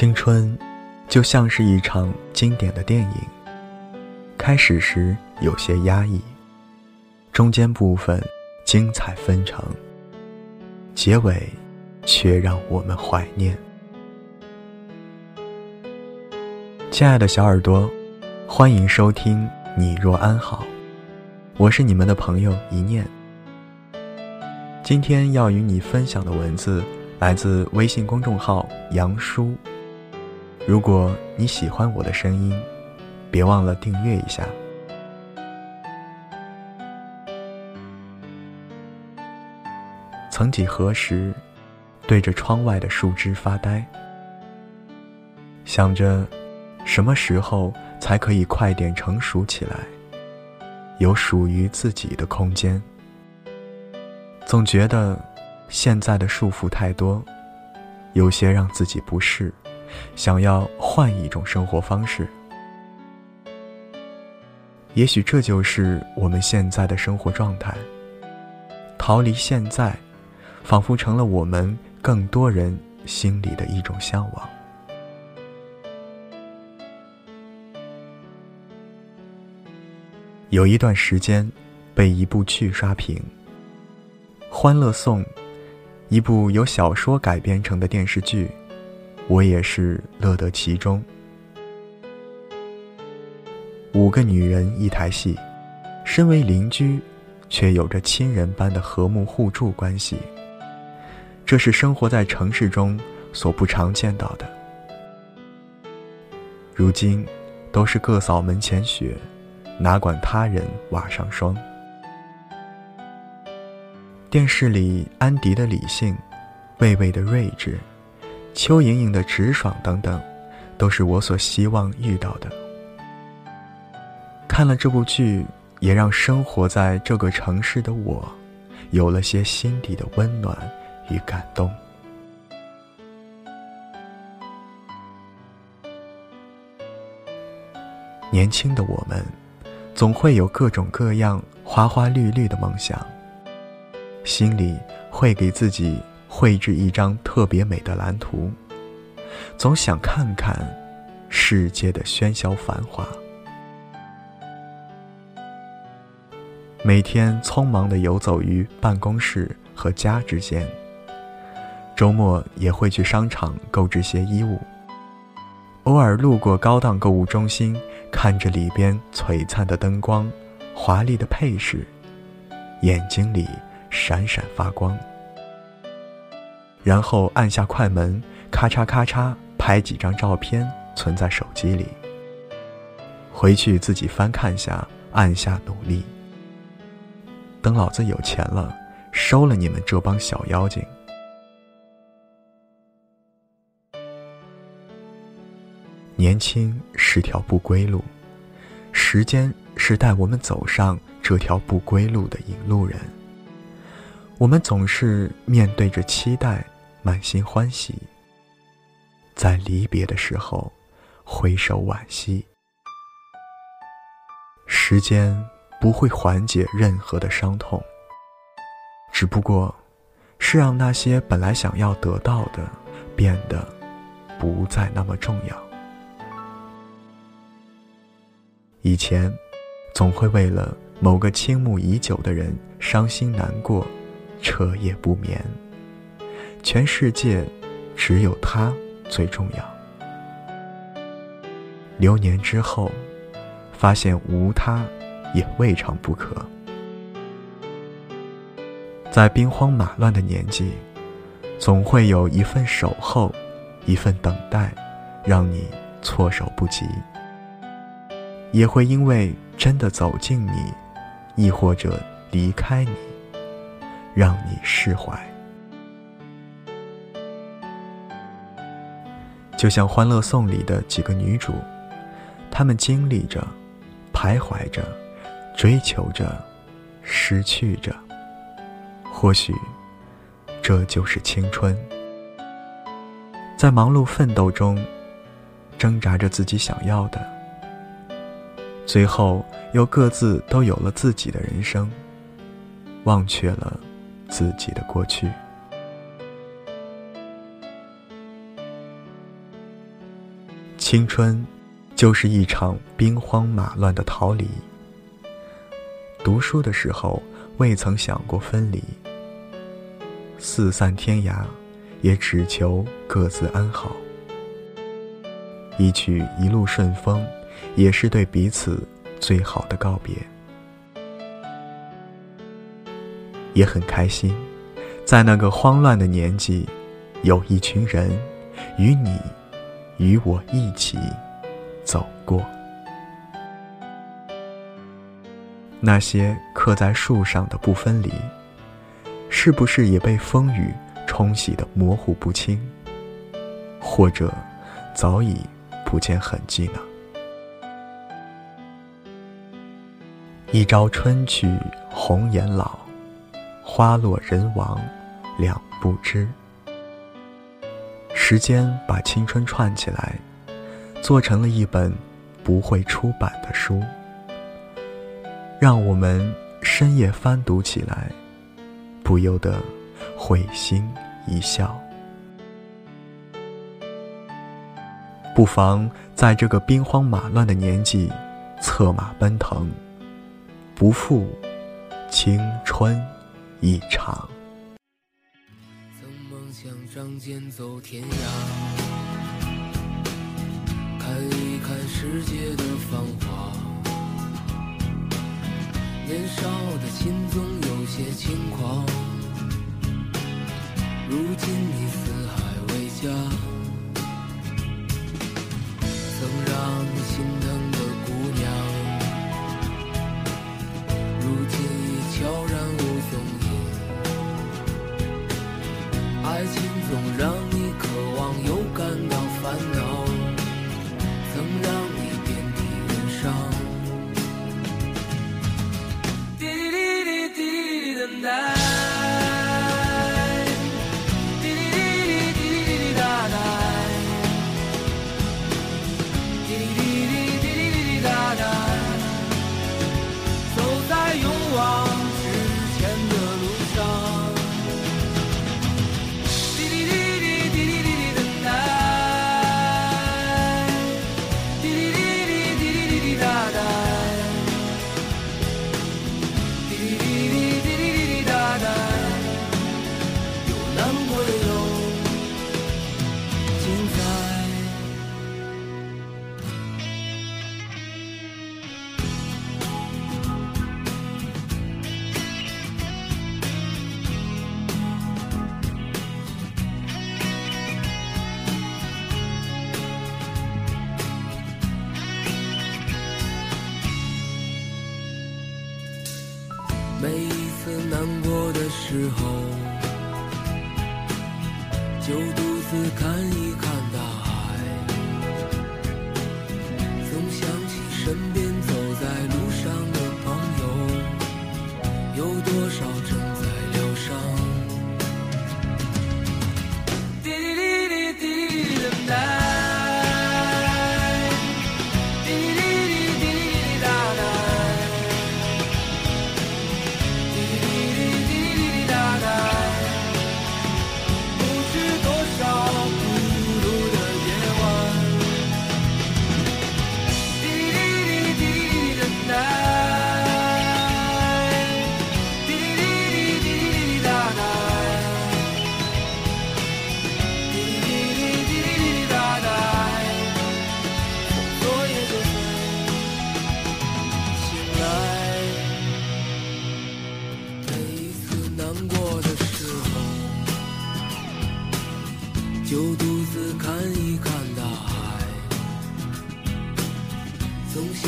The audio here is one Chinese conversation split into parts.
青春，就像是一场经典的电影。开始时有些压抑，中间部分精彩纷呈，结尾却让我们怀念。亲爱的小耳朵，欢迎收听《你若安好》，我是你们的朋友一念。今天要与你分享的文字来自微信公众号“杨叔”。如果你喜欢我的声音，别忘了订阅一下。曾几何时，对着窗外的树枝发呆，想着什么时候才可以快点成熟起来，有属于自己的空间。总觉得现在的束缚太多，有些让自己不适。想要换一种生活方式，也许这就是我们现在的生活状态。逃离现在，仿佛成了我们更多人心里的一种向往。有一段时间，被一部剧刷屏，《欢乐颂》，一部由小说改编成的电视剧。我也是乐得其中。五个女人一台戏，身为邻居，却有着亲人般的和睦互助关系。这是生活在城市中所不常见到的。如今，都是各扫门前雪，哪管他人瓦上霜。电视里安迪的理性，贝贝的睿智。邱莹莹的直爽等等，都是我所希望遇到的。看了这部剧，也让生活在这个城市的我，有了些心底的温暖与感动。年轻的我们，总会有各种各样花花绿绿的梦想，心里会给自己。绘制一张特别美的蓝图，总想看看世界的喧嚣繁华。每天匆忙的游走于办公室和家之间，周末也会去商场购置些衣物。偶尔路过高档购物中心，看着里边璀璨的灯光、华丽的配饰，眼睛里闪闪发光。然后按下快门，咔嚓咔嚓拍几张照片，存在手机里。回去自己翻看下，按下努力。等老子有钱了，收了你们这帮小妖精。年轻是条不归路，时间是带我们走上这条不归路的引路人。我们总是面对着期待，满心欢喜，在离别的时候挥手惋惜。时间不会缓解任何的伤痛，只不过是让那些本来想要得到的变得不再那么重要。以前总会为了某个倾慕已久的人伤心难过。彻夜不眠，全世界只有他最重要。流年之后，发现无他也未尝不可。在兵荒马乱的年纪，总会有一份守候，一份等待，让你措手不及；也会因为真的走近你，亦或者离开你。让你释怀，就像《欢乐颂》里的几个女主，她们经历着、徘徊着、追求着、失去着。或许，这就是青春。在忙碌奋斗中，挣扎着自己想要的，最后又各自都有了自己的人生，忘却了。自己的过去。青春，就是一场兵荒马乱的逃离。读书的时候，未曾想过分离。四散天涯，也只求各自安好。一曲一路顺风，也是对彼此最好的告别。也很开心，在那个慌乱的年纪，有一群人，与你，与我一起走过。那些刻在树上的不分离，是不是也被风雨冲洗的模糊不清？或者，早已不见痕迹呢？一朝春去红颜老，花落人亡两不知。时间把青春串起来，做成了一本不会出版的书。让我们深夜翻读起来，不由得会心一笑。不妨在这个兵荒马乱的年纪，策马奔腾，不负青春一场。间走天涯，看一看世界的繁华。年少的心总有些轻狂，如今你四海为家，曾让你心疼总让你渴望又感到烦恼，难过的时候，就独自看一看大海，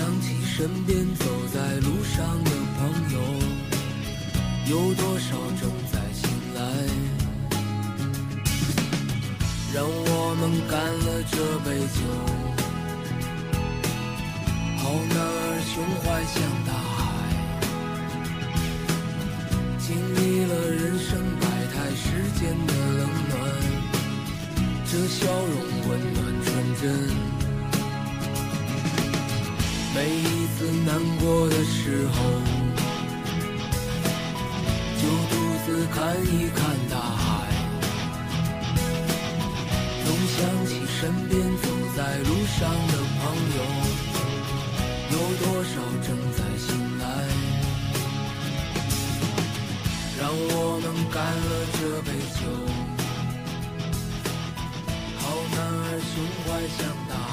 想起身边走在路上的朋友，有多少正在醒来？让我们干了这杯酒，好男儿胸怀像大海，经历了人生百态世间的冷暖。这笑容温暖纯真，每一次难过的时候，就独自看一看大海，总想起身边走在路上。的朋友，有多少正在醒来？让我们干了这杯酒。好男儿胸怀像大海。